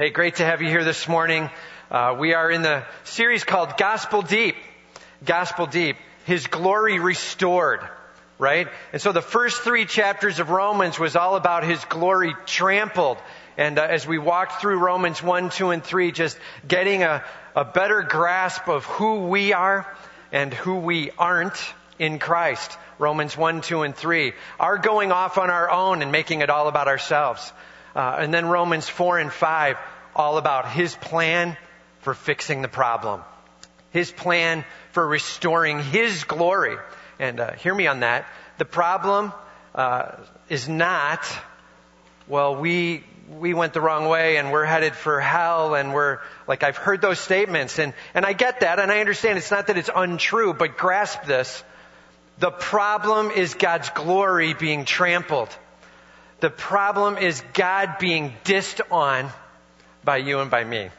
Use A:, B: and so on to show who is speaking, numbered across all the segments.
A: Hey, great to have you here this morning. Uh, we are in the series called Gospel Deep. Gospel Deep. His glory restored. Right? And so the first three chapters of Romans was all about His glory trampled. And uh, as we walked through Romans 1, 2, and 3, just getting a, a better grasp of who we are and who we aren't in Christ. Romans 1, 2, and 3. Our going off on our own and making it all about ourselves. Uh, and then Romans 4 and 5, all about His plan for fixing the problem. His plan for restoring His glory. And uh, hear me on that. The problem uh, is not, well, we we went the wrong way and we're headed for hell and we're like I've heard those statements and and I get that and I understand it's not that it's untrue, but grasp this. The problem is God's glory being trampled. The problem is God being dissed on by you and by me.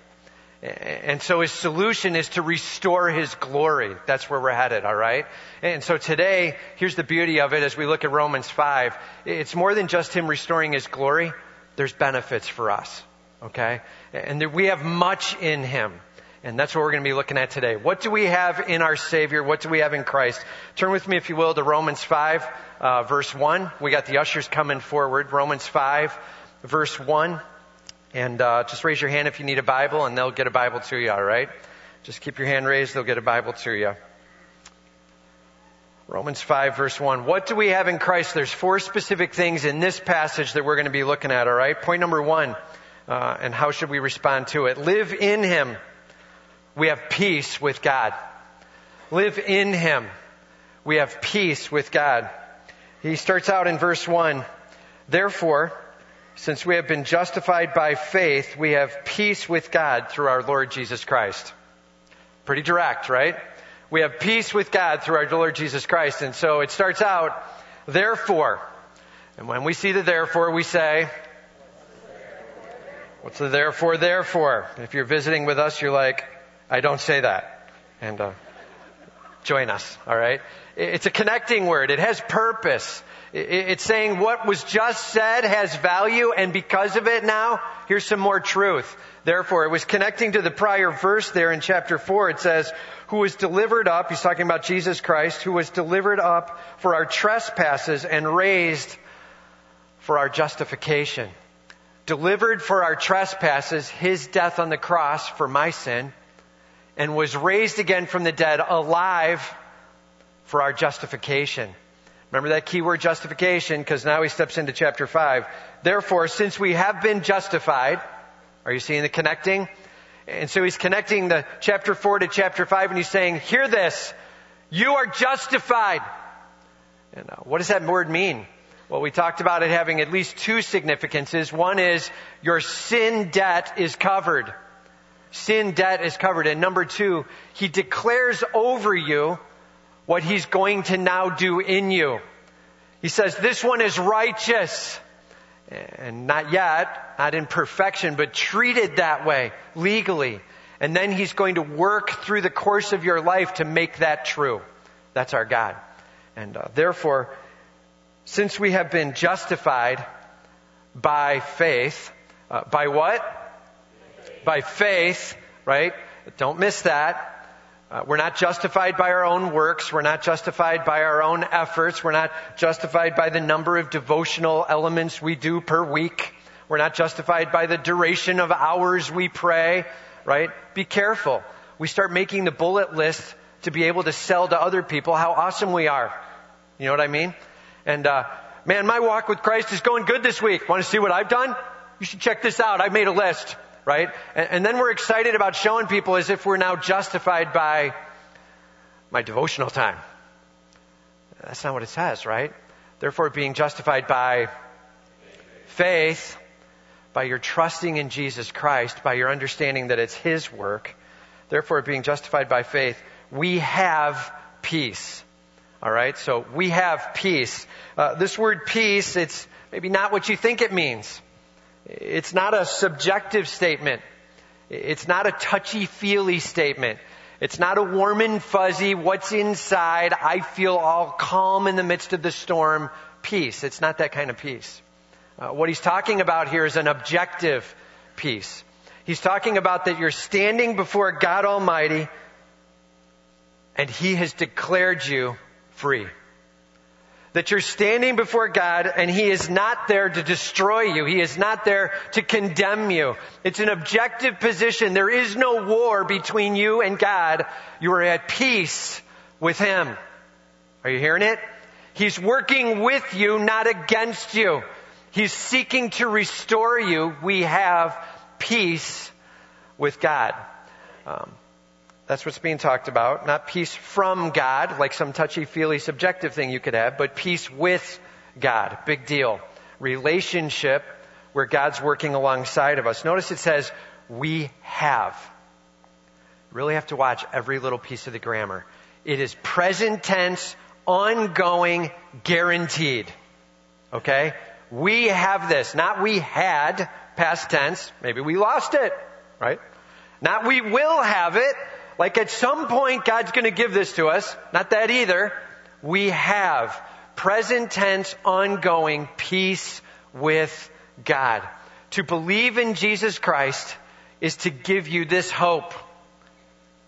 A: And so his solution is to restore his glory. That's where we're headed, alright? And so today, here's the beauty of it as we look at Romans 5. It's more than just him restoring his glory. There's benefits for us. Okay? And we have much in him. And that's what we're going to be looking at today. What do we have in our Savior? What do we have in Christ? Turn with me, if you will, to Romans 5, uh, verse 1. We got the ushers coming forward. Romans 5, verse 1. And uh, just raise your hand if you need a Bible, and they'll get a Bible to you, all right? Just keep your hand raised, they'll get a Bible to you. Romans 5, verse 1. What do we have in Christ? There's four specific things in this passage that we're going to be looking at, all right? Point number one, uh, and how should we respond to it? Live in Him we have peace with God. Live in Him. We have peace with God. He starts out in verse 1. Therefore, since we have been justified by faith, we have peace with God through our Lord Jesus Christ. Pretty direct, right? We have peace with God through our Lord Jesus Christ. And so it starts out, therefore. And when we see the therefore, we say, What's the therefore, therefore? If you're visiting with us, you're like, I don't say that. And uh, join us, all right? It's a connecting word. It has purpose. It's saying what was just said has value, and because of it now, here's some more truth. Therefore, it was connecting to the prior verse there in chapter 4. It says, who was delivered up, he's talking about Jesus Christ, who was delivered up for our trespasses and raised for our justification. Delivered for our trespasses, his death on the cross for my sin, and was raised again from the dead, alive for our justification. Remember that key word justification, because now he steps into chapter 5. Therefore, since we have been justified, are you seeing the connecting? And so he's connecting the chapter 4 to chapter 5 and he's saying, hear this, you are justified. And uh, what does that word mean? Well, we talked about it having at least two significances. One is your sin debt is covered sin debt is covered. And number two, he declares over you what he's going to now do in you. He says, this one is righteous. And not yet, not in perfection, but treated that way legally. And then he's going to work through the course of your life to make that true. That's our God. And uh, therefore, since we have been justified by faith, uh, by what? by faith, right? Don't miss that. Uh, we're not justified by our own works. We're not justified by our own efforts. We're not justified by the number of devotional elements we do per week. We're not justified by the duration of hours we pray, right? Be careful. We start making the bullet list to be able to sell to other people how awesome we are. You know what I mean? And, uh, man, my walk with Christ is going good this week. Want to see what I've done? You should check this out. I've made a list right? And, and then we're excited about showing people as if we're now justified by my devotional time. That's not what it says, right? Therefore, being justified by faith, by your trusting in Jesus Christ, by your understanding that it's His work, therefore, being justified by faith, we have peace. All right, so we have peace. Uh, this word peace, it's maybe not what you think it means. It's not a subjective statement. It's not a touchy-feely statement. It's not a warm and fuzzy, what's inside, I feel all calm in the midst of the storm peace. It's not that kind of peace. Uh, what he's talking about here is an objective peace. He's talking about that you're standing before God Almighty and He has declared you free. That you're standing before God and He is not there to destroy you. He is not there to condemn you. It's an objective position. There is no war between you and God. You are at peace with Him. Are you hearing it? He's working with you, not against you. He's seeking to restore you. We have peace with God. Um, that's what's being talked about. Not peace from God, like some touchy-feely subjective thing you could have, but peace with God. Big deal. Relationship where God's working alongside of us. Notice it says, we have. Really have to watch every little piece of the grammar. It is present tense, ongoing, guaranteed. Okay? We have this. Not we had, past tense. Maybe we lost it, right? Not we will have it. Like at some point God's going to give this to us. Not that either. We have present tense, ongoing peace with God. To believe in Jesus Christ is to give you this hope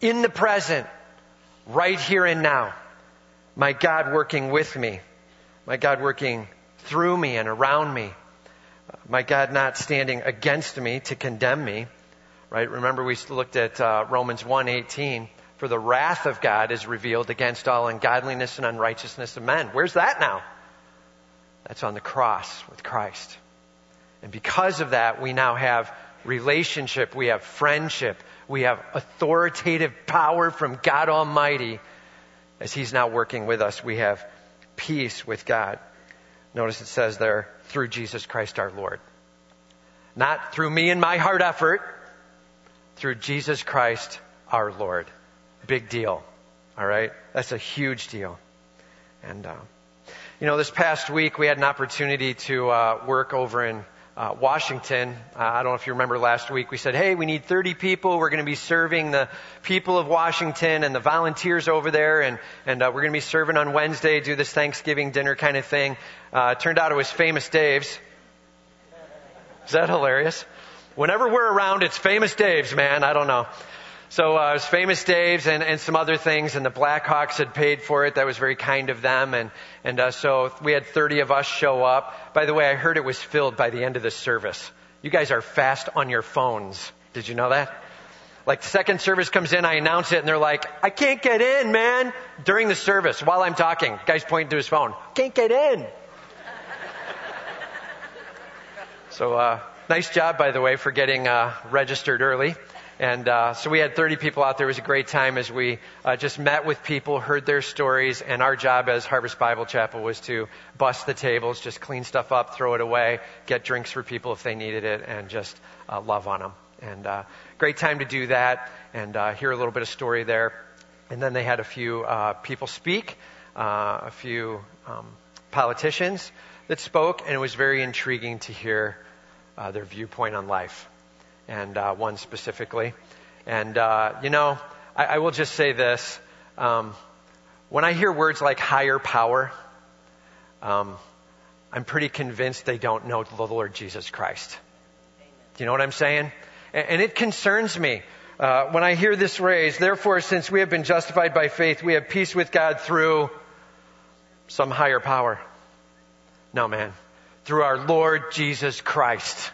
A: in the present, right here and now. My God working with me. My God working through me and around me. My God not standing against me to condemn me. Right? Remember we looked at uh, Romans 1:18. For the wrath of God is revealed against all ungodliness and unrighteousness of men. Where's that now? That's on the cross with Christ. And because of that, we now have relationship, we have friendship, we have authoritative power from God Almighty. As He's now working with us, we have peace with God. Notice it says there, through Jesus Christ our Lord. Not through me and my hard effort, through Jesus Christ our Lord. Big deal. All right? That's a huge deal. And, uh, you know, this past week we had an opportunity to uh, work over in uh, Washington. Uh, I don't know if you remember last week. We said, hey, we need 30 people. We're going to be serving the people of Washington and the volunteers over there, and, and uh, we're going to be serving on Wednesday, do this Thanksgiving dinner kind of thing. Uh, turned out it was Famous Dave's. Is that hilarious? Whenever we're around, it's Famous Dave's, man. I don't know. So uh, it was Famous Dave's and, and some other things, and the Blackhawks had paid for it. That was very kind of them, and and uh, so we had 30 of us show up. By the way, I heard it was filled by the end of the service. You guys are fast on your phones. Did you know that? Like the second service comes in, I announce it, and they're like, "I can't get in, man!" During the service, while I'm talking, guy's pointing to his phone. Can't get in. so, uh, nice job, by the way, for getting uh, registered early. And uh, so we had 30 people out there. It was a great time as we uh, just met with people, heard their stories, and our job as Harvest Bible Chapel was to bust the tables, just clean stuff up, throw it away, get drinks for people if they needed it, and just uh, love on them. And uh, great time to do that and uh, hear a little bit of story there. And then they had a few uh, people speak, uh, a few um, politicians that spoke, and it was very intriguing to hear uh, their viewpoint on life and uh, one specifically. And, uh, you know, I, I, will just say this. Um, when I hear words like higher power, um, I'm pretty convinced they don't know the Lord Jesus Christ. Do you know what I'm saying? And, and it concerns me. Uh, when I hear this raised, therefore, since we have been justified by faith, we have peace with God through some higher power. No, man. Through our Lord Jesus Christ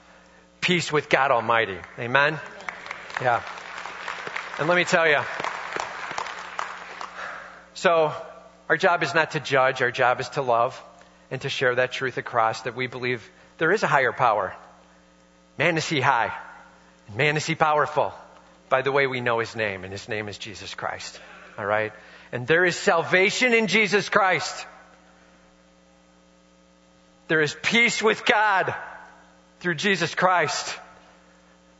A: peace with God Almighty. Amen? Yeah. And let me tell you. So, our job is not to judge, our job is to love and to share that truth across that we believe there is a higher power. Man, is he high. Man, is he powerful. By the way, we know his name, and his name is Jesus Christ. All right? And there is salvation in Jesus Christ. There is peace with God through Jesus Christ.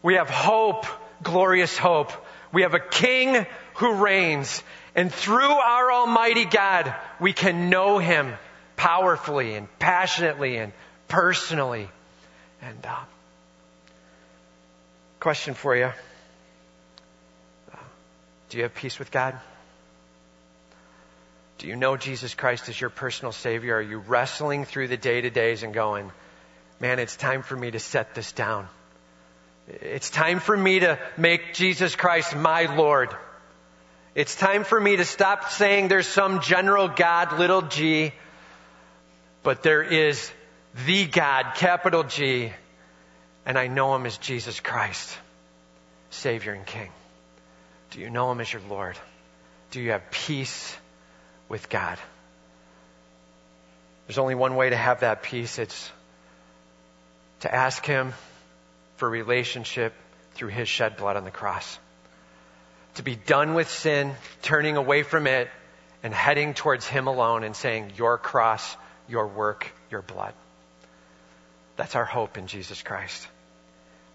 A: We have hope, glorious hope. We have a King who reigns. And through our Almighty God, we can know Him powerfully and passionately and personally. And uh, question for you. Uh, do you have peace with God? Do you know Jesus Christ as your personal Savior? Are you wrestling through the day to days and going, man, it's time for me to set this down. It's time for me to make Jesus Christ my Lord. It's time for me to stop saying there's some general God, little g, but there is the God, capital G, and I know him as Jesus Christ, Savior and King. Do you know him as your Lord? Do you have peace with God? There's only one way to have that peace. It's to ask him for relationship through his shed blood on the cross. To be done with sin, turning away from it, and heading towards him alone and saying, Your cross, your work, your blood. That's our hope in Jesus Christ.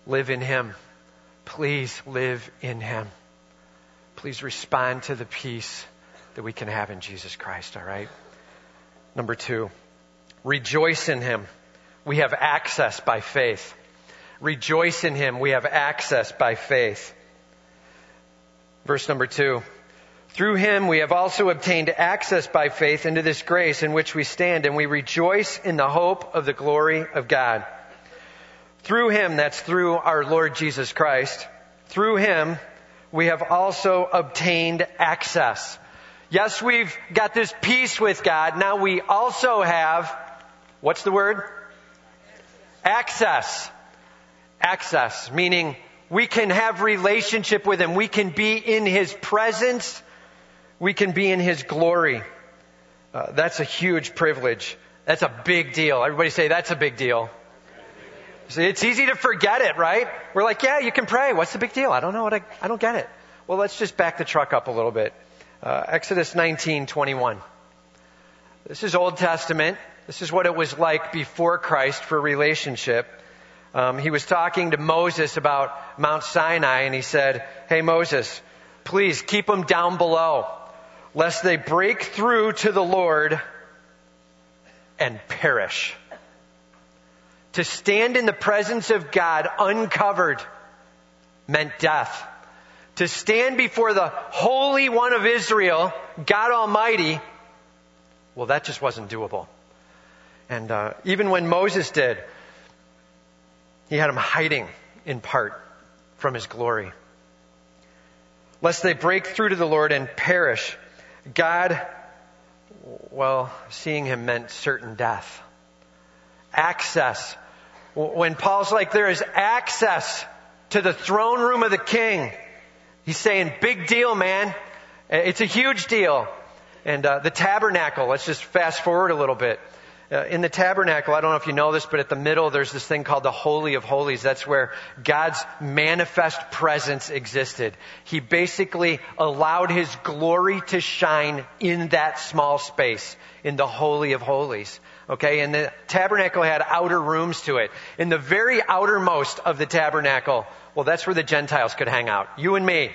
A: Live in him. Please live in him. Please respond to the peace that we can have in Jesus Christ, all right? Number two, rejoice in him. We have access by faith. Rejoice in him. We have access by faith. Verse number two. Through him we have also obtained access by faith into this grace in which we stand, and we rejoice in the hope of the glory of God. Through him, that's through our Lord Jesus Christ, through him we have also obtained access. Yes, we've got this peace with God. Now we also have, what's the word? Access access, meaning we can have relationship with Him. We can be in His presence. We can be in His glory. Uh, that's a huge privilege. That's a big deal. Everybody say that's a big deal. See, it's easy to forget it, right? We're like, yeah, you can pray. What's the big deal? I don't know what I, I don't get it. Well, let's just back the truck up a little bit. Uh, Exodus 19, 21. This is Old Testament. This is what it was like before Christ for relationship. Um, he was talking to Moses about Mount Sinai, and he said, Hey, Moses, please keep them down below, lest they break through to the Lord and perish. To stand in the presence of God uncovered meant death. To stand before the Holy One of Israel, God Almighty, well, that just wasn't doable. And uh, even when Moses did, he had him hiding in part from his glory. Lest they break through to the Lord and perish. God, well, seeing him meant certain death. Access. When Paul's like, there is access to the throne room of the king, he's saying, big deal, man. It's a huge deal. And uh, the tabernacle, let's just fast forward a little bit. Uh, in the tabernacle, I don't know if you know this, but at the middle there's this thing called the Holy of Holies. That's where God's manifest presence existed. He basically allowed His glory to shine in that small space, in the Holy of Holies. Okay, and the tabernacle had outer rooms to it. In the very outermost of the tabernacle, well, that's where the Gentiles could hang out. You and me.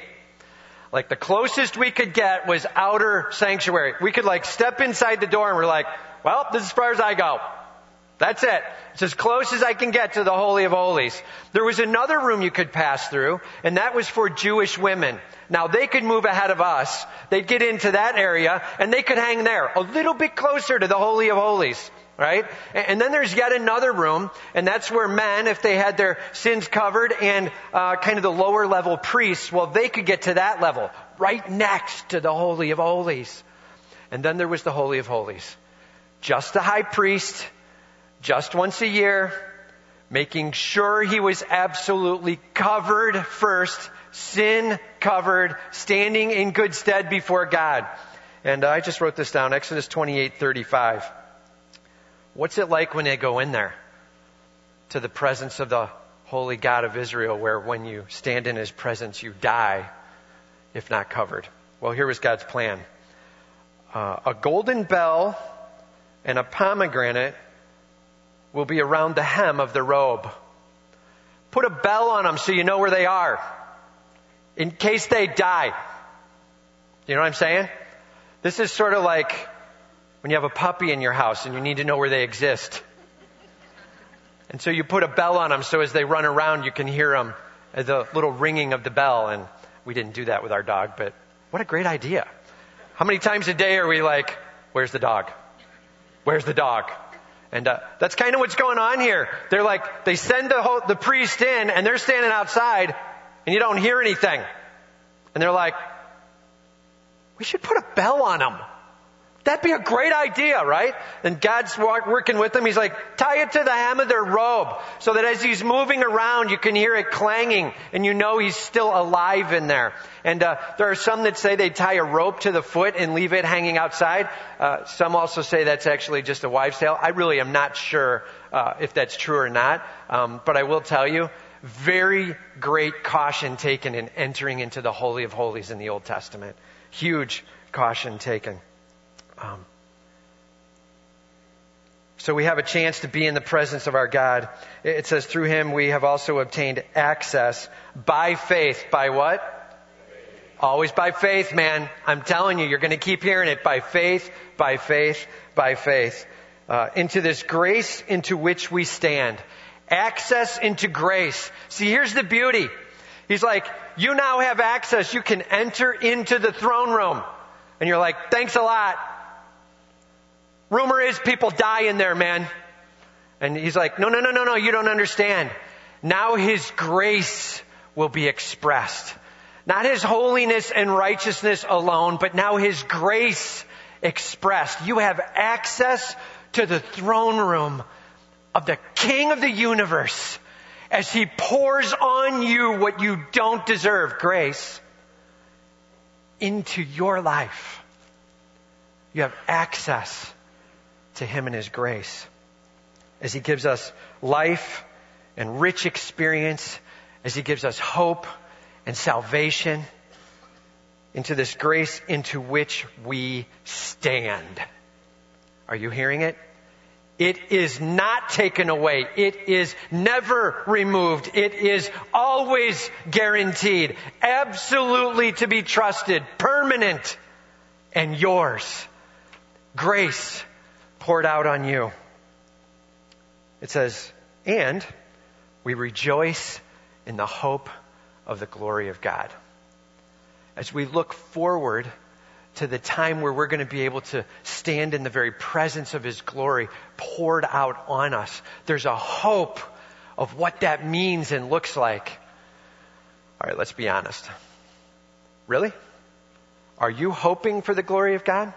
A: Like the closest we could get was outer sanctuary. We could like step inside the door and we're like, well, this is as far as I go. That's it. It's as close as I can get to the Holy of Holies. There was another room you could pass through, and that was for Jewish women. Now they could move ahead of us. They'd get into that area, and they could hang there, a little bit closer to the Holy of Holies. Right? And then there's yet another room, and that's where men, if they had their sins covered, and uh, kind of the lower level priests, well, they could get to that level, right next to the Holy of Holies. And then there was the Holy of Holies just the high priest, just once a year, making sure he was absolutely covered first, sin covered, standing in good stead before God. And I just wrote this down, Exodus 28:35. What's it like when they go in there to the presence of the holy God of Israel where when you stand in his presence you die if not covered? Well, here was God's plan. Uh, a golden bell and a pomegranate will be around the hem of the robe. Put a bell on them so you know where they are in case they die. You know what I'm saying? This is sort of like when you have a puppy in your house and you need to know where they exist. And so you put a bell on them so as they run around you can hear them, uh, the little ringing of the bell. And we didn't do that with our dog, but what a great idea. How many times a day are we like, where's the dog? Where's the dog? And uh, that's kind of what's going on here. They're like, they send the, whole, the priest in and they're standing outside and you don't hear anything. And they're like, we should put a bell on them. That'd be a great idea, right? And God's working with them. He's like, tie it to the hem of their robe so that as he's moving around, you can hear it clanging and you know he's still alive in there. And uh, there are some that say they tie a rope to the foot and leave it hanging outside. Uh, some also say that's actually just a wives' tale. I really am not sure uh, if that's true or not, um, but I will tell you, very great caution taken in entering into the Holy of Holies in the Old Testament. Huge caution taken. Um, so we have a chance to be in the presence of our God. It says through him we have also obtained access by faith. By what? Always by faith, man. I'm telling you, you're going to keep hearing it. By faith, by faith, by faith. Uh, into this grace into which we stand. Access into grace. See, here's the beauty. He's like, you now have access. You can enter into the throne room. And you're like, thanks a lot. Rumor is people die in there, man. And he's like, no, no, no, no, no, you don't understand. Now his grace will be expressed. Not his holiness and righteousness alone, but now his grace expressed. You have access to the throne room of the King of the universe as he pours on you what you don't deserve, grace, into your life. You have access to Him and His grace. As He gives us life and rich experience, as He gives us hope and salvation into this grace into which we stand. Are you hearing it? It is not taken away. It is never removed. It is always guaranteed. Absolutely to be trusted. Permanent and yours. Grace poured out on you. It says, and we rejoice in the hope of the glory of God. As we look forward to the time where we're going to be able to stand in the very presence of His glory poured out on us, there's a hope of what that means and looks like. All right, let's be honest. Really? Are you hoping for the glory of God?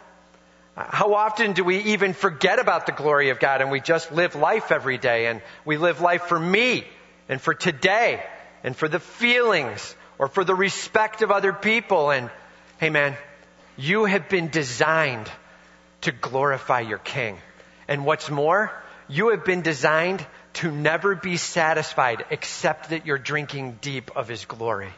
A: How often do we even forget about the glory of God and we just live life every day and we live life for me and for today and for the feelings or for the respect of other people and hey man, you have been designed to glorify your King. And what's more, you have been designed to never be satisfied except that you're drinking deep of His glory.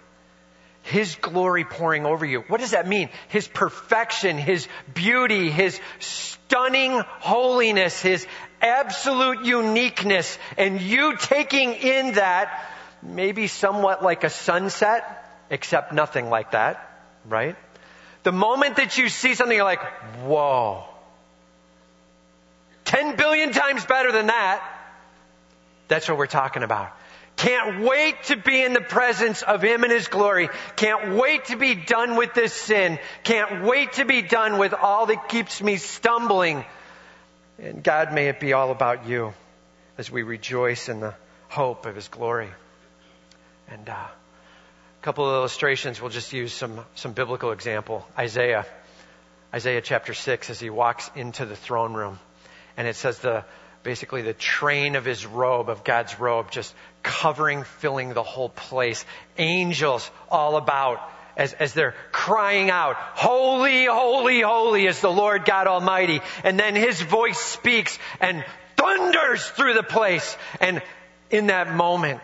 A: His glory pouring over you. What does that mean? His perfection, His beauty, His stunning holiness, His absolute uniqueness, and you taking in that, maybe somewhat like a sunset, except nothing like that, right? The moment that you see something, you're like, whoa. 10 billion times better than that. That's what we're talking about. Can't wait to be in the presence of Him and His glory. Can't wait to be done with this sin. Can't wait to be done with all that keeps me stumbling. And God, may it be all about you as we rejoice in the hope of His glory. And uh, a couple of illustrations, we'll just use some, some biblical example. Isaiah. Isaiah chapter 6 as he walks into the throne room. And it says the, basically the train of his robe, of God's robe, just covering, filling the whole place. Angels all about as, as they're crying out, Holy, holy, holy is the Lord God Almighty. And then his voice speaks and thunders through the place. And in that moment,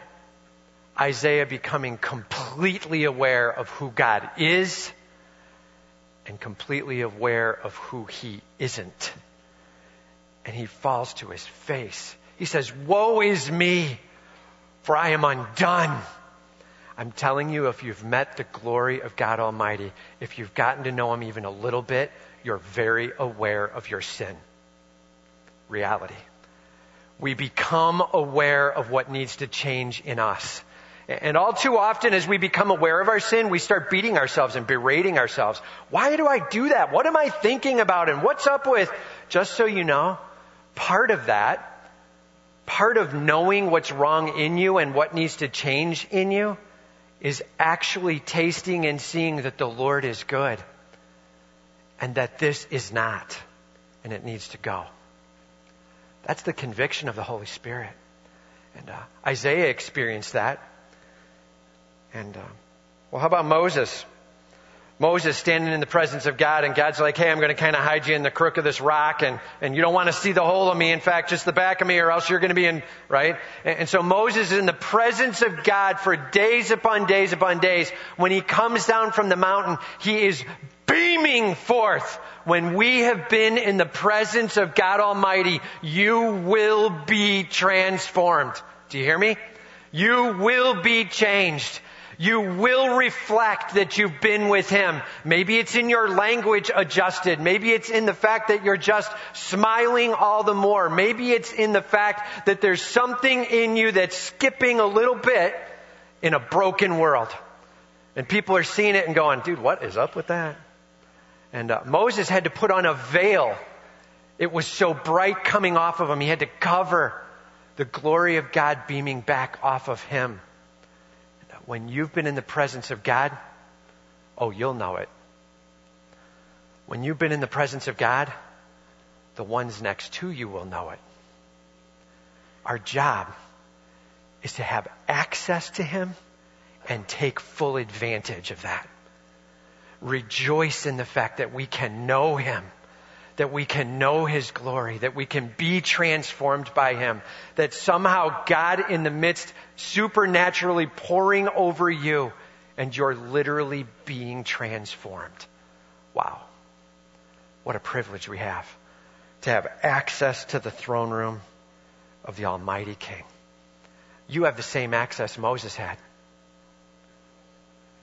A: Isaiah becoming completely aware of who God is and completely aware of who he isn't and he falls to his face. He says, Woe is me, for I am undone. I'm telling you, if you've met the glory of God Almighty, if you've gotten to know Him even a little bit, you're very aware of your sin. Reality. We become aware of what needs to change in us. And all too often, as we become aware of our sin, we start beating ourselves and berating ourselves. Why do I do that? What am I thinking about? And what's up with? Just so you know, part of that, part of knowing what's wrong in you and what needs to change in you is actually tasting and seeing that the Lord is good and that this is not and it needs to go. That's the conviction of the Holy Spirit. And uh, Isaiah experienced that. And, uh, well, how about Moses? Moses standing in the presence of God and God's like, hey, I'm going to kind of hide you in the crook of this rock and, and you don't want to see the whole of me. In fact, just the back of me or else you're going to be in, right? And, and so Moses is in the presence of God for days upon days upon days. When he comes down from the mountain, he is beaming forth. When we have been in the presence of God Almighty, you will be transformed. Do you hear me? You will be changed. You will reflect that you've been with Him. Maybe it's in your language adjusted. Maybe it's in the fact that you're just smiling all the more. Maybe it's in the fact that there's something in you that's skipping a little bit in a broken world. And people are seeing it and going, dude, what is up with that? And uh, Moses had to put on a veil. It was so bright coming off of him. He had to cover the glory of God beaming back off of him when you've been in the presence of God, oh, you'll know it. When you've been in the presence of God, the ones next to you will know it. Our job is to have access to Him and take full advantage of that. Rejoice in the fact that we can know Him that we can know His glory, that we can be transformed by Him, that somehow God in the midst supernaturally pouring over you and you're literally being transformed. Wow. What a privilege we have to have access to the throne room of the Almighty King. You have the same access Moses had.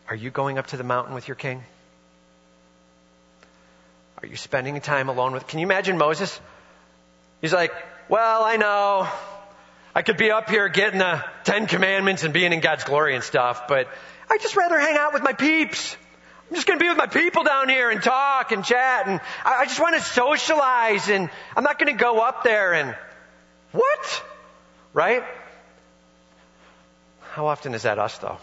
A: Are you going up to the mountain with your king? Are you spending time alone with? Can you imagine Moses? He's like, well, I know I could be up here getting the Ten Commandments and being in God's glory and stuff, but I just rather hang out with my peeps. I'm just going to be with my people down here and talk and chat and I just want to socialize and I'm not going to go up there and what? Right? How often is that us though?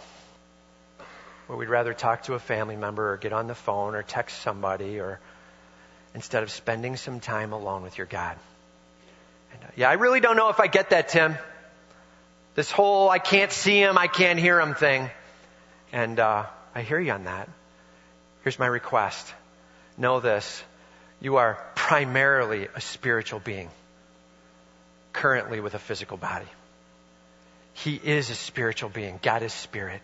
A: Where we'd rather talk to a family member or get on the phone or text somebody or instead of spending some time alone with your God. And, uh, yeah, I really don't know if I get that, Tim. This whole I can't see him, I can't hear him thing. And uh, I hear you on that. Here's my request. Know this. You are primarily a spiritual being, currently with a physical body. He is a spiritual being. God is spirit.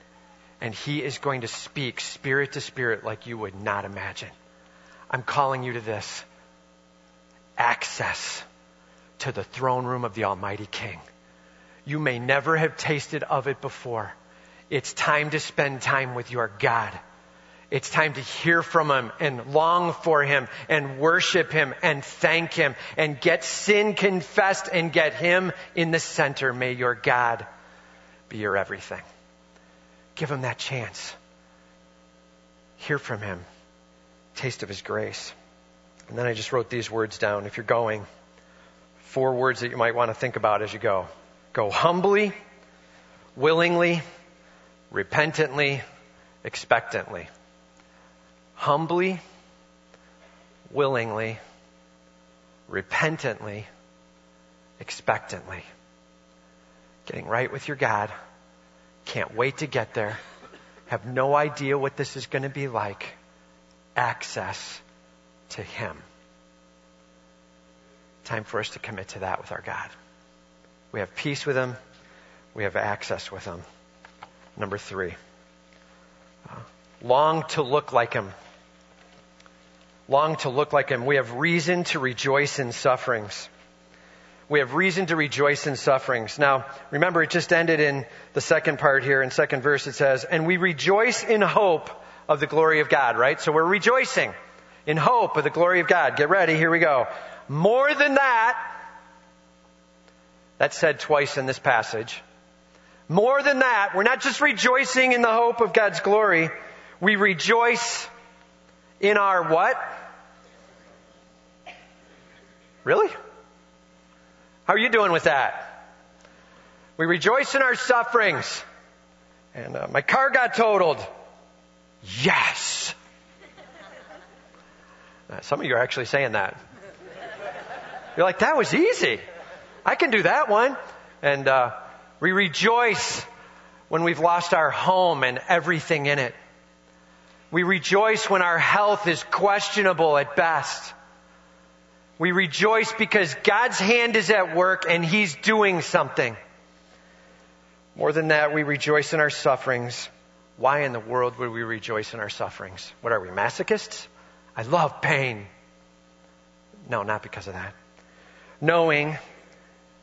A: And He is going to speak spirit to spirit like you would not imagine. I'm calling you to this access to the throne room of the Almighty King. You may never have tasted of it before. It's time to spend time with your God. It's time to hear from Him and long for Him and worship Him and thank Him and get sin confessed and get Him in the center. May your God be your everything. Give Him that chance. Hear from Him taste of His grace. And then I just wrote these words down. If you're going, four words that you might want to think about as you go. Go humbly, willingly, repentantly, expectantly. Humbly, willingly, repentantly, expectantly. Getting right with your God. Can't wait to get there. Have no idea what this is going to be like access to Him. Time for us to commit to that with our God. We have peace with Him. We have access with Him. Number three, uh, long to look like Him. Long to look like Him. We have reason to rejoice in sufferings. We have reason to rejoice in sufferings. Now, remember, it just ended in the second part here, in second verse, it says, And we rejoice in hope of the glory of God, right? So we're rejoicing in hope of the glory of God. Get ready, here we go. More than that, that's said twice in this passage. More than that, we're not just rejoicing in the hope of God's glory, we rejoice in our what? Really? How are you doing with that? We rejoice in our sufferings. And uh, my car got totaled. Yes. Uh, some of you are actually saying that. You're like, that was easy. I can do that one. And uh, we rejoice when we've lost our home and everything in it. We rejoice when our health is questionable at best. We rejoice because God's hand is at work and He's doing something. More than that, we rejoice in our sufferings. Why in the world would we rejoice in our sufferings? What are we, masochists? I love pain. No, not because of that. Knowing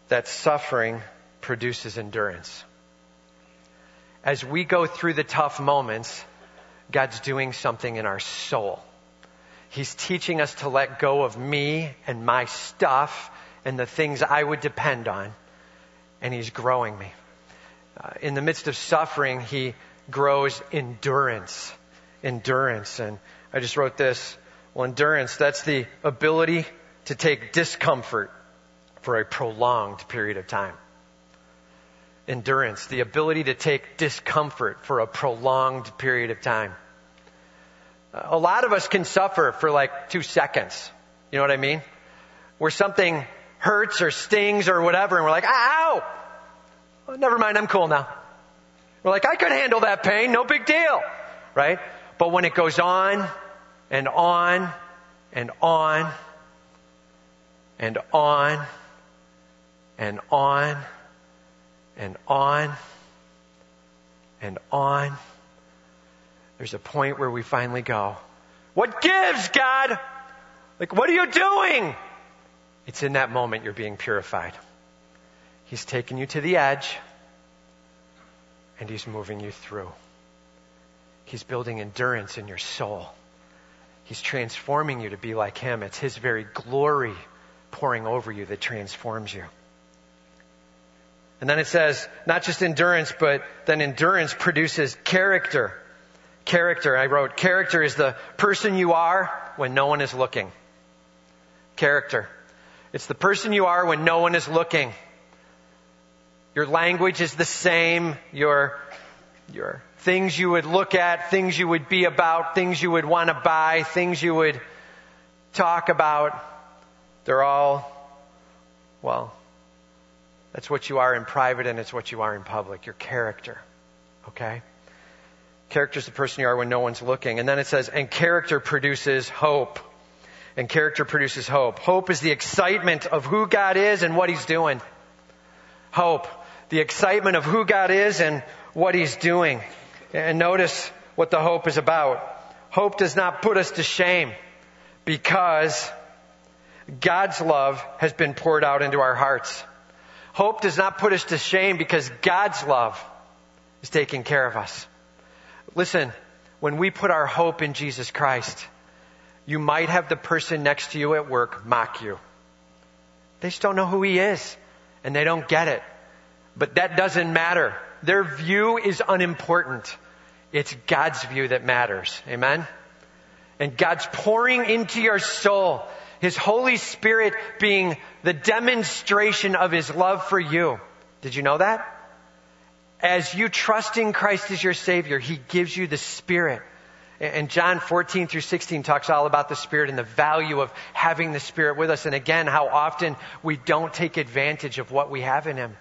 A: that suffering produces endurance. As we go through the tough moments, God's doing something in our soul. He's teaching us to let go of me and my stuff and the things I would depend on, and He's growing me. Uh, in the midst of suffering, He grows endurance. Endurance. And I just wrote this. Well, endurance, that's the ability to take discomfort for a prolonged period of time. Endurance, the ability to take discomfort for a prolonged period of time. A lot of us can suffer for like two seconds. You know what I mean? Where something hurts or stings or whatever, and we're like, ow! Oh, never mind, I'm cool now. We're like, I could handle that pain, no big deal. Right? But when it goes on and on and on and on and on and on and on there's a point where we finally go, What gives, God? Like, what are you doing? It's in that moment you're being purified. He's taken you to the edge and He's moving you through. He's building endurance in your soul. He's transforming you to be like Him. It's His very glory pouring over you that transforms you. And then it says, not just endurance, but then endurance produces character character. I wrote, character is the person you are when no one is looking. Character. It's the person you are when no one is looking. Your language is the same. Your, your things you would look at, things you would be about, things you would want to buy, things you would talk about. They're all, well, that's what you are in private and it's what you are in public. Your character. Okay? Character is the person you are when no one's looking. And then it says, and character produces hope. And character produces hope. Hope is the excitement of who God is and what He's doing. Hope. The excitement of who God is and what He's doing. And notice what the hope is about. Hope does not put us to shame because God's love has been poured out into our hearts. Hope does not put us to shame because God's love is taking care of us. Listen, when we put our hope in Jesus Christ, you might have the person next to you at work mock you. They just don't know who he is and they don't get it. But that doesn't matter. Their view is unimportant. It's God's view that matters. Amen? And God's pouring into your soul, His Holy Spirit being the demonstration of His love for you. Did you know that? as you trust in Christ as your Savior, He gives you the Spirit. And John 14 through 16 talks all about the Spirit and the value of having the Spirit with us. And again, how often we don't take advantage of what we have in Him.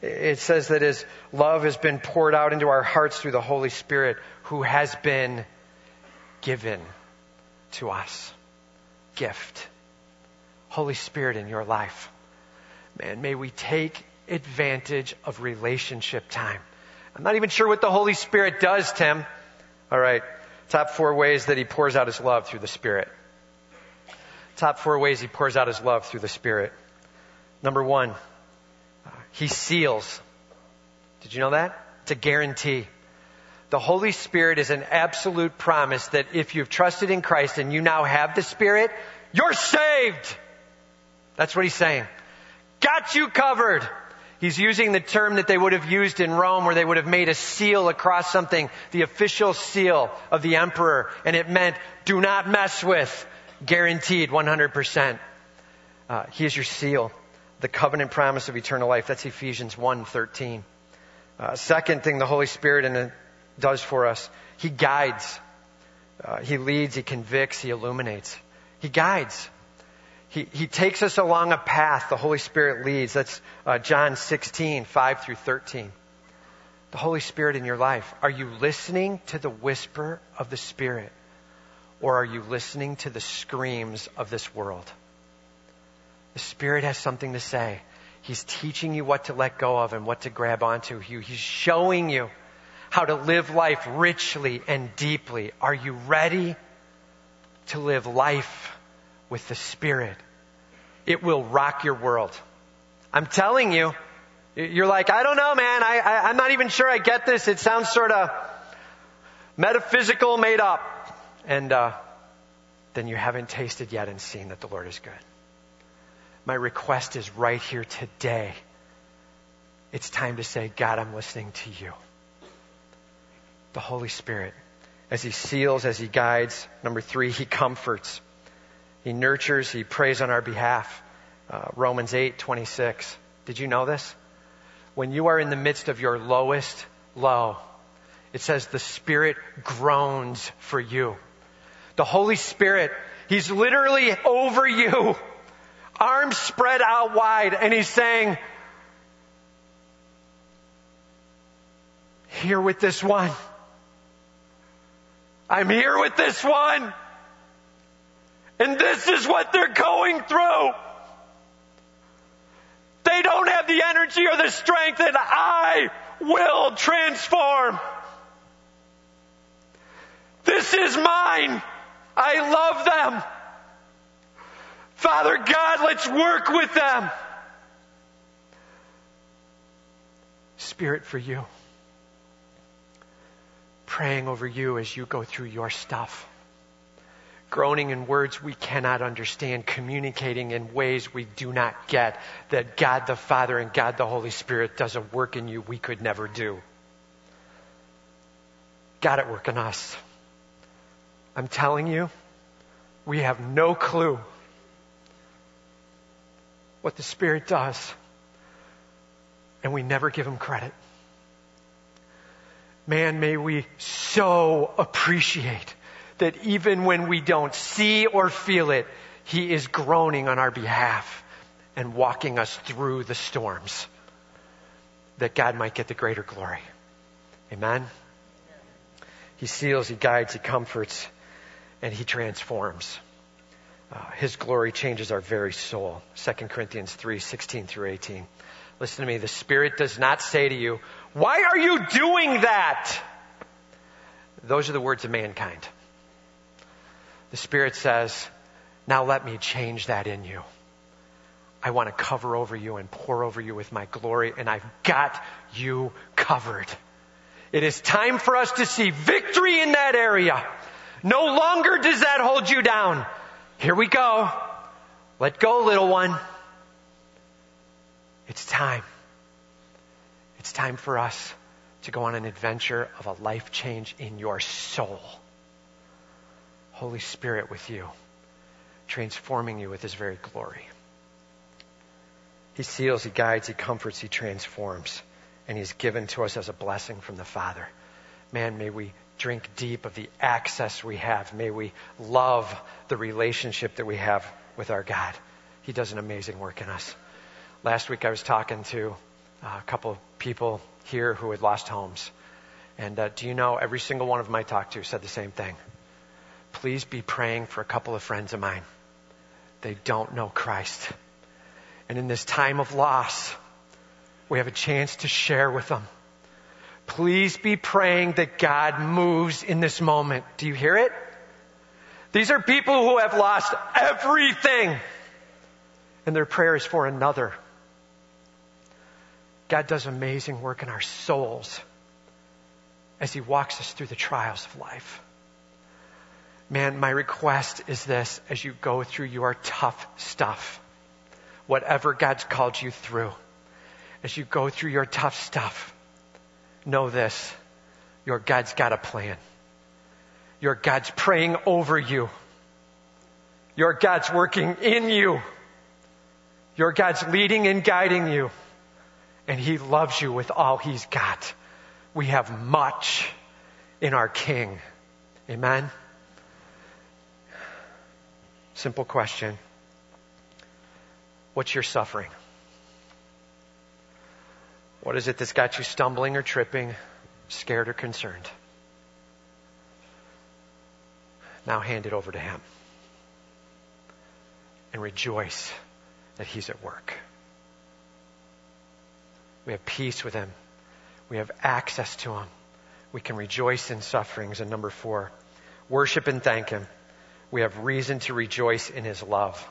A: It says that His love has been poured out into our hearts through the Holy Spirit who has been given to us. Gift. Holy Spirit in your life. Man, may we take advantage of relationship time. I'm not even sure what the Holy Spirit does, Tim. All right. Top four ways that he pours out his love through the Spirit. Top four ways he pours out his love through the Spirit. Number one, he seals. Did you know that? It's a guarantee. The Holy Spirit is an absolute promise that if you've trusted in Christ and you now have the Spirit, you're saved. That's what he's saying. Got you covered. He's using the term that they would have used in Rome where they would have made a seal across something, the official seal of the emperor, and it meant do not mess with, guaranteed 100%. Uh, he is your seal. The covenant promise of eternal life. That's Ephesians 1:13. Uh, second thing the Holy Spirit in, does for us, He guides. Uh, he leads, He convicts, He illuminates. He guides. He, he takes us along a path the Holy Spirit leads. That's uh, John 16, 5 through 13. The Holy Spirit in your life. Are you listening to the whisper of the Spirit? Or are you listening to the screams of this world? The Spirit has something to say. He's teaching you what to let go of and what to grab onto. He's showing you how to live life richly and deeply. Are you ready to live life with the Spirit? It will rock your world. I'm telling you, you're like, I don't know, man. I, I, I'm not even sure I get this. It sounds sort of metaphysical, made up. And uh, then you haven't tasted yet and seen that the Lord is good. My request is right here today. It's time to say, God, I'm listening to you. The Holy Spirit, as He seals, as He guides. Number three, He comforts. He nurtures, He prays on our behalf. Uh, Romans 8, 26. Did you know this? When you are in the midst of your lowest low, it says the Spirit groans for you. The Holy Spirit, He's literally over you arms spread out wide, and he's saying, Here with this one. I'm here with this one. And this is what they're going through. They don't have the energy or the strength, and I will transform. This is mine. I love them. Father God, let's work with them. Spirit for you. Praying over you as you go through your stuff. Groaning in words we cannot understand, communicating in ways we do not get, that God the Father and God the Holy Spirit does a work in you we could never do. God at work in us. I'm telling you, we have no clue what the Spirit does, and we never give Him credit. Man, may we so appreciate that even when we don't see or feel it, He is groaning on our behalf and walking us through the storms that God might get the greater glory. Amen? He seals, He guides, He comforts, and He transforms. Uh, his glory changes our very soul. 2 Corinthians 3, 16 through 18. Listen to me. The Spirit does not say to you, why are you doing that? Those are the words of mankind. The Spirit says, now let me change that in you. I want to cover over you and pour over you with my glory, and I've got you covered. It is time for us to see victory in that area. No longer does that hold you down. Here we go. Let go, little one. It's time. It's time for us to go on an adventure of a life change in your soul. Holy Spirit with you, transforming you with His very glory. He seals, He guides, He comforts, He transforms, and He's given to us as a blessing from the Father. Man, may we drink deep of the access we have. May we love the relationship that we have with our God. He does an amazing work in us. Last week I was talking to a couple of people here who had lost homes. And uh, do you know, every single one of them I talked to said the same thing. Please be praying for a couple of friends of mine. They don't know Christ. And in this time of loss, we have a chance to share with them Please be praying that God moves in this moment. Do you hear it? These are people who have lost everything, and their prayer is for another. God does amazing work in our souls as He walks us through the trials of life. Man, my request is this as you go through your tough stuff, whatever God's called you through, as you go through your tough stuff, know this your God's got a plan. Your God's praying over you. Your God's working in you. Your God's leading and guiding you, and He loves you with all He's got. We have much in our King. Amen? Simple question. What's your suffering? What is it that's got you stumbling or tripping, scared or concerned? Now hand it over to Him and rejoice that He's at work. We have peace with Him. We have access to Him. We can rejoice in sufferings. And number four, worship and thank Him. We have reason to rejoice in His love.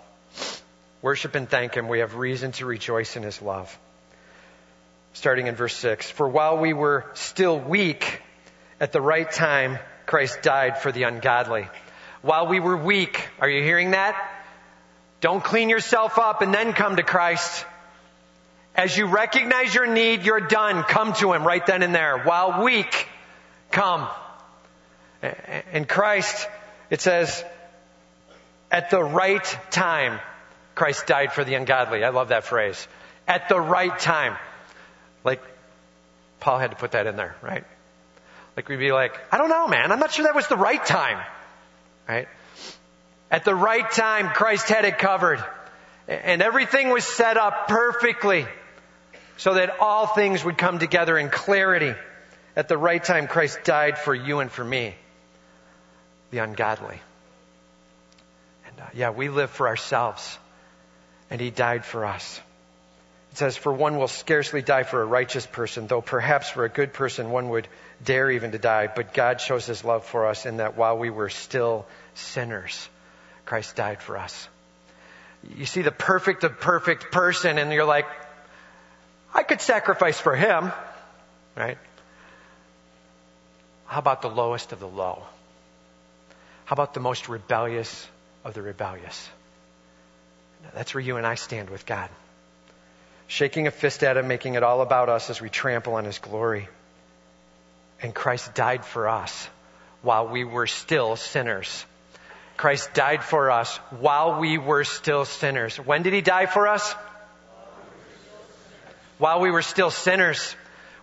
A: Worship and thank Him. We have reason to rejoice in His love. Starting in verse 6. For while we were still weak, at the right time, Christ died for the ungodly. While we were weak, are you hearing that? Don't clean yourself up and then come to Christ. As you recognize your need, you're done. Come to Him right then and there. While weak, come. In Christ, it says, at the right time, Christ died for the ungodly. I love that phrase. At the right time. Like, Paul had to put that in there, right? Like we'd be like, I don't know, man. I'm not sure that was the right time. Right? At the right time, Christ had it covered. And everything was set up perfectly so that all things would come together in clarity. At the right time, Christ died for you and for me, the ungodly. And uh, yeah, we live for ourselves, and He died for us. It says, For one will scarcely die for a righteous person, though perhaps for a good person one would dare even to die. But God shows His love for us in that while we were still sinners, Christ died for us. You see the perfect of perfect person, and you're like, I could sacrifice for him, right? How about the lowest of the low? How about the most rebellious of the rebellious? That's where you and I stand with God. Shaking a fist at him, making it all about us as we trample on his glory. And Christ died for us while we were still sinners. Christ died for us while we were still sinners. When did he die for us? while we were still sinners.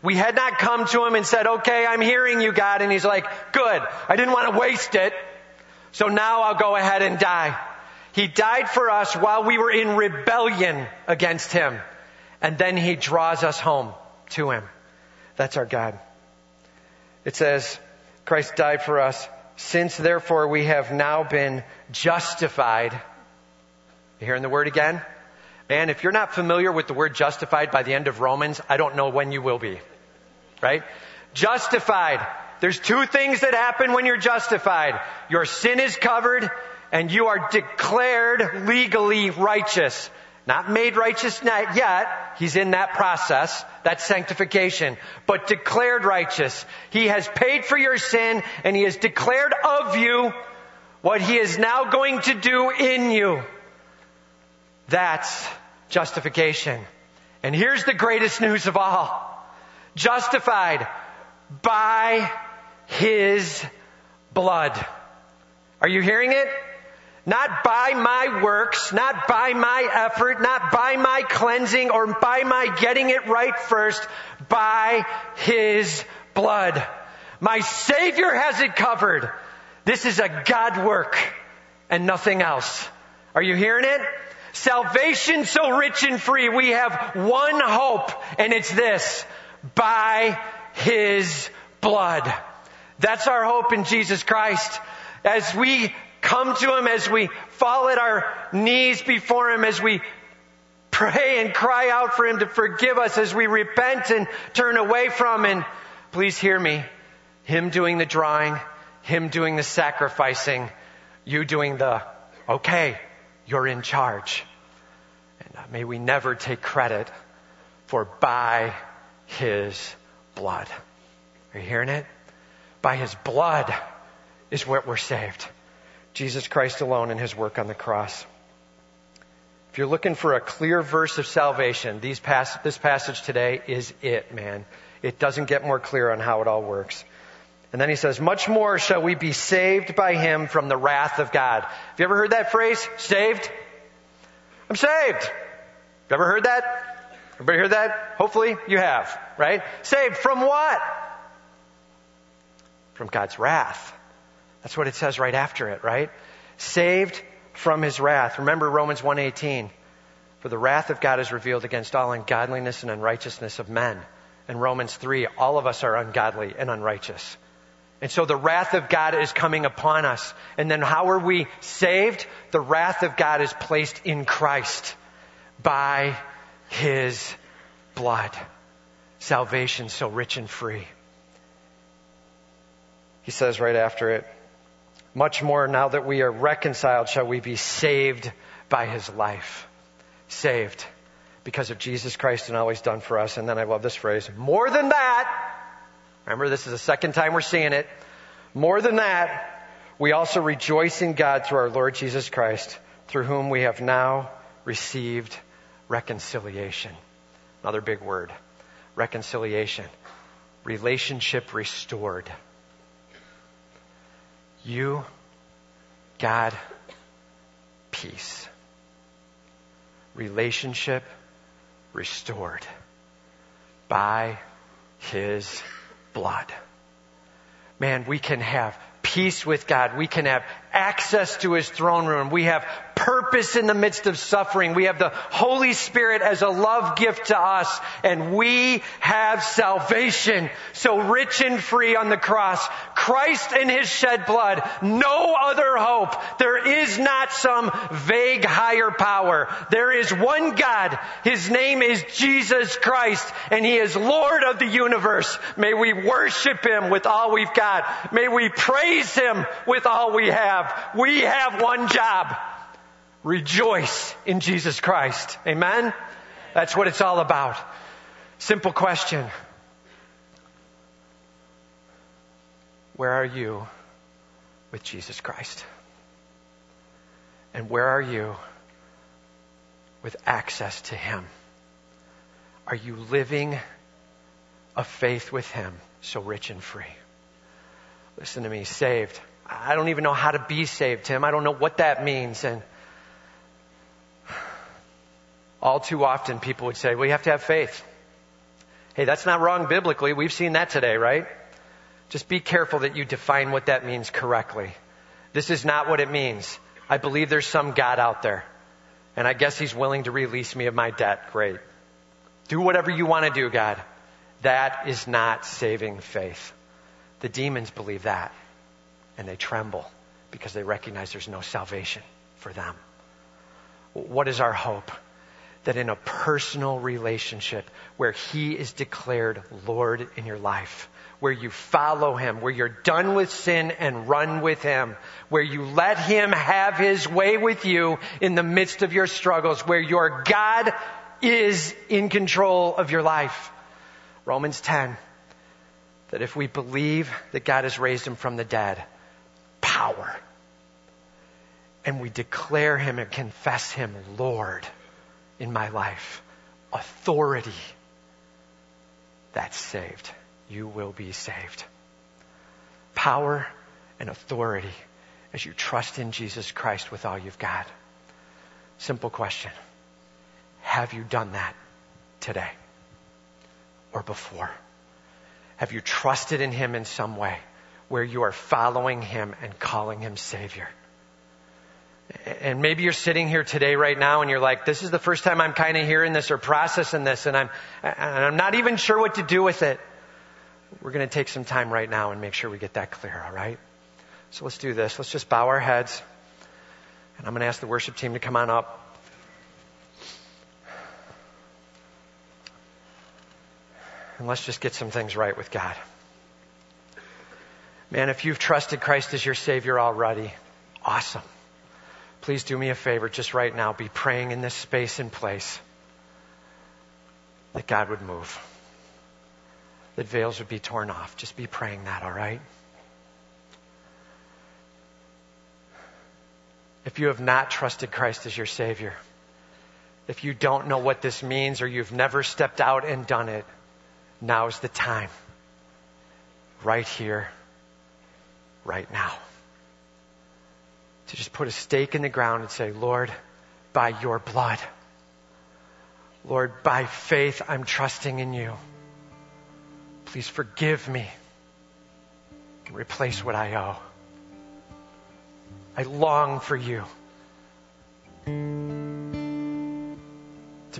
A: We had not come to him and said, okay, I'm hearing you, God. And he's like, good. I didn't want to waste it. So now I'll go ahead and die. He died for us while we were in rebellion against him. And then he draws us home to him. That's our God. It says, Christ died for us. Since therefore we have now been justified. You hearing the word again? Man, if you're not familiar with the word justified by the end of Romans, I don't know when you will be. Right? Justified. There's two things that happen when you're justified. Your sin is covered and you are declared legally righteous. Not made righteous yet. He's in that process. That's sanctification. But declared righteous. He has paid for your sin and he has declared of you what he is now going to do in you. That's justification. And here's the greatest news of all. Justified by His blood. Are you hearing it? Not by my works, not by my effort, not by my cleansing or by my getting it right first, by His blood. My Savior has it covered. This is a God work and nothing else. Are you hearing it? Salvation so rich and free. We have one hope and it's this. By His blood. That's our hope in Jesus Christ. As we come to Him, as we fall at our knees before Him, as we pray and cry out for Him to forgive us, as we repent and turn away from and please hear me. Him doing the drawing, Him doing the sacrificing, you doing the, okay, you're in charge. And uh, may we never take credit for by His blood. Are you hearing it? By His blood is what we're saved. Jesus Christ alone and His work on the cross. If you're looking for a clear verse of salvation, this passage today is it, man. It doesn't get more clear on how it all works. And then he says, much more shall we be saved by him from the wrath of God. Have you ever heard that phrase? Saved? I'm saved. You ever heard that? Everybody heard that? Hopefully you have, right? Saved from what? From God's wrath. That's what it says right after it, right? Saved from his wrath. Remember Romans 1:18. For the wrath of God is revealed against all ungodliness and unrighteousness of men. In Romans 3, all of us are ungodly and unrighteous. And so the wrath of God is coming upon us. And then how are we saved? The wrath of God is placed in Christ by his blood. Salvation so rich and free. He says right after it, much more now that we are reconciled shall we be saved by his life. Saved because of Jesus Christ and all he's done for us. And then I love this phrase, more than that, remember this is the second time we're seeing it, more than that, we also rejoice in God through our Lord Jesus Christ, through whom we have now received reconciliation. Another big word. Reconciliation. Relationship restored. You, God, peace. Relationship restored by His blood. Man, we can have peace with God. We can have access to His throne room. We have purpose in the midst of suffering. We have the Holy Spirit as a love gift to us and we have salvation so rich and free on the cross. Christ and His shed blood. No other hope. There is not some vague higher power. There is one God. His name is Jesus Christ and He is Lord of the universe. May we worship Him with all we've got. May we praise Him with all we have. We have one job. Rejoice in Jesus Christ. Amen? That's what it's all about. Simple question. Where are you with Jesus Christ? And where are you with access to Him? Are you living a faith with Him so rich and free? Listen to me, saved. I don't even know how to be saved, Tim. I don't know what that means. And all too often people would say, well, you have to have faith. Hey, that's not wrong biblically. We've seen that today, right? Just be careful that you define what that means correctly. This is not what it means. I believe there's some God out there. And I guess he's willing to release me of my debt. Great. Do whatever you want to do, God. That is not saving faith. The demons believe that. And they tremble because they recognize there's no salvation for them. What is our hope? That in a personal relationship where He is declared Lord in your life, where you follow Him, where you're done with sin and run with Him, where you let Him have His way with you in the midst of your struggles, where your God is in control of your life. Romans 10, that if we believe that God has raised Him from the dead, power, and we declare Him and confess Him Lord, in my life, authority, that's saved. You will be saved. Power and authority as you trust in Jesus Christ with all you've got. Simple question. Have you done that today or before? Have you trusted in Him in some way where you are following Him and calling Him Savior? And maybe you're sitting here today right now and you're like, this is the first time I'm kind of hearing this or processing this and I'm, and I'm not even sure what to do with it. We're going to take some time right now and make sure we get that clear, all right? So let's do this. Let's just bow our heads. And I'm going to ask the worship team to come on up. And let's just get some things right with God. Man, if you've trusted Christ as your Savior already, awesome please do me a favor just right now. Be praying in this space and place that God would move, that veils would be torn off. Just be praying that, all right? If you have not trusted Christ as your Savior, if you don't know what this means or you've never stepped out and done it, now is the time. Right here, right now to just put a stake in the ground and say, Lord, by your blood, Lord, by faith, I'm trusting in you. Please forgive me and replace what I owe. I long for you to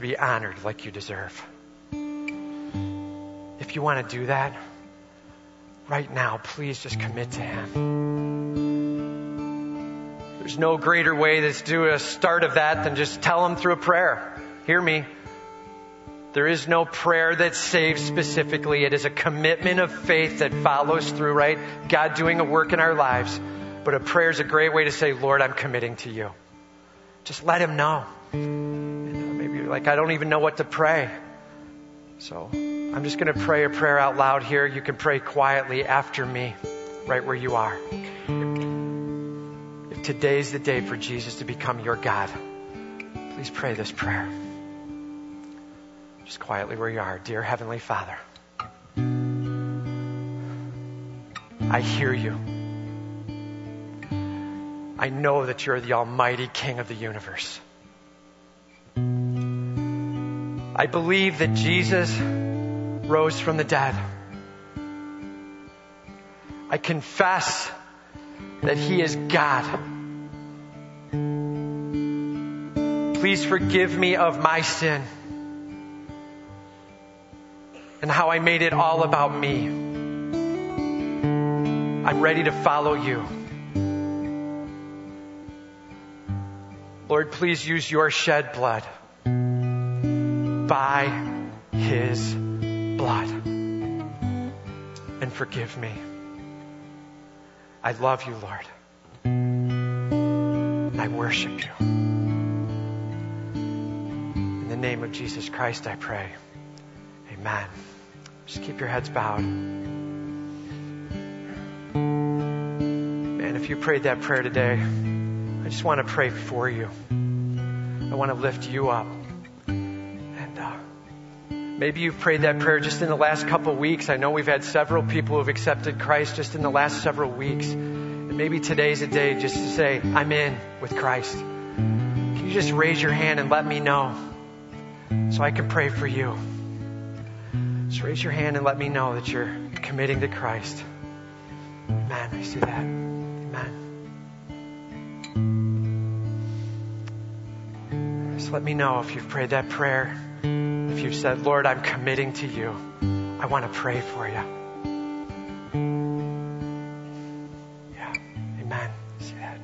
A: be honored like you deserve. If you want to do that, right now, please just commit to Him. There's no greater way to do a start of that than just tell Him through a prayer. Hear me. There is no prayer that saves specifically. It is a commitment of faith that follows through, right? God doing a work in our lives. But a prayer is a great way to say, Lord, I'm committing to you. Just let Him know. maybe you're like, I don't even know what to pray. So I'm just going to pray a prayer out loud here. You can pray quietly after me, right where you are. If today's the day for Jesus to become your God, please pray this prayer. Just quietly where you are. Dear Heavenly Father, I hear you. I know that you're the Almighty King of the universe. I believe that Jesus rose from the dead. I confess that He is God. Please forgive me of my sin and how I made it all about me. I'm ready to follow you. Lord, please use your shed blood by his blood and forgive me. I love you, Lord. And I worship you. In the name of Jesus Christ, I pray. Amen. Just keep your heads bowed. Man, if you prayed that prayer today, I just want to pray for you. I want to lift you up. Maybe you've prayed that prayer just in the last couple weeks. I know we've had several people who have accepted Christ just in the last several weeks. And maybe today's a day just to say, I'm in with Christ. Can you just raise your hand and let me know so I can pray for you? Just raise your hand and let me know that you're committing to Christ. Amen. I see that. Amen. Just let me know if you've prayed that prayer. If you've said, Lord, I'm committing to you. I want to pray for you. Yeah, amen. See that?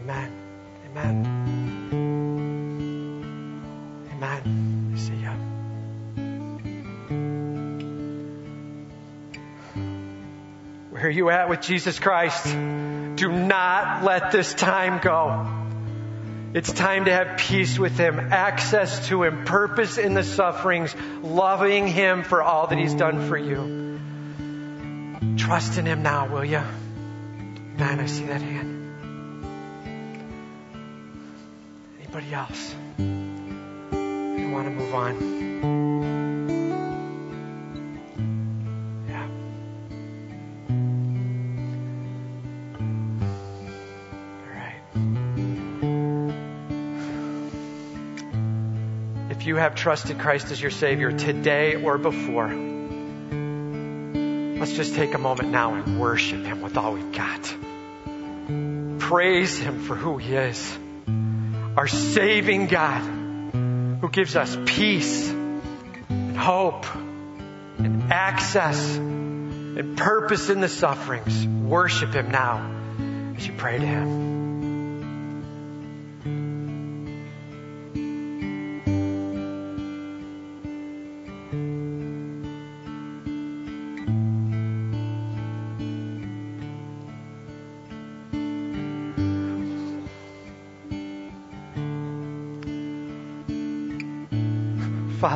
A: Amen. Amen. Amen. Amen. See ya. Where are you at with Jesus Christ. Do not let this time go. It's time to have peace with Him, access to Him, purpose in the sufferings, loving Him for all that He's done for you. Trust in Him now, will you? Man, I see that hand. Anybody else? I want to move on. You have trusted Christ as your Savior today or before, let's just take a moment now and worship Him with all we've got. Praise Him for who He is. Our saving God who gives us peace and hope and access and purpose in the sufferings. Worship Him now as you pray to Him.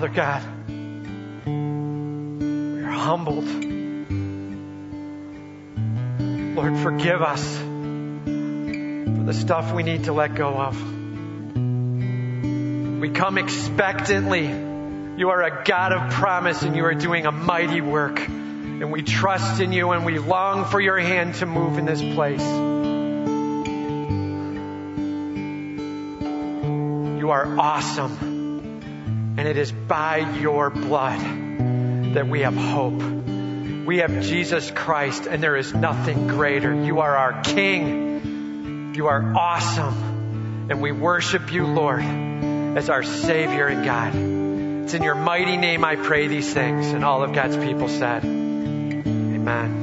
A: Father God, we are humbled. Lord, forgive us for the stuff we need to let go of. We come expectantly. You are a God of promise and you are doing a mighty work. And we trust in you and we long for your hand to move in this place. You are awesome. And it is by your blood that we have hope. We have Jesus Christ, and there is nothing greater. You are our King. You are awesome. And we worship you, Lord, as our Savior and God. It's in your mighty name I pray these things. And all of God's people said, Amen.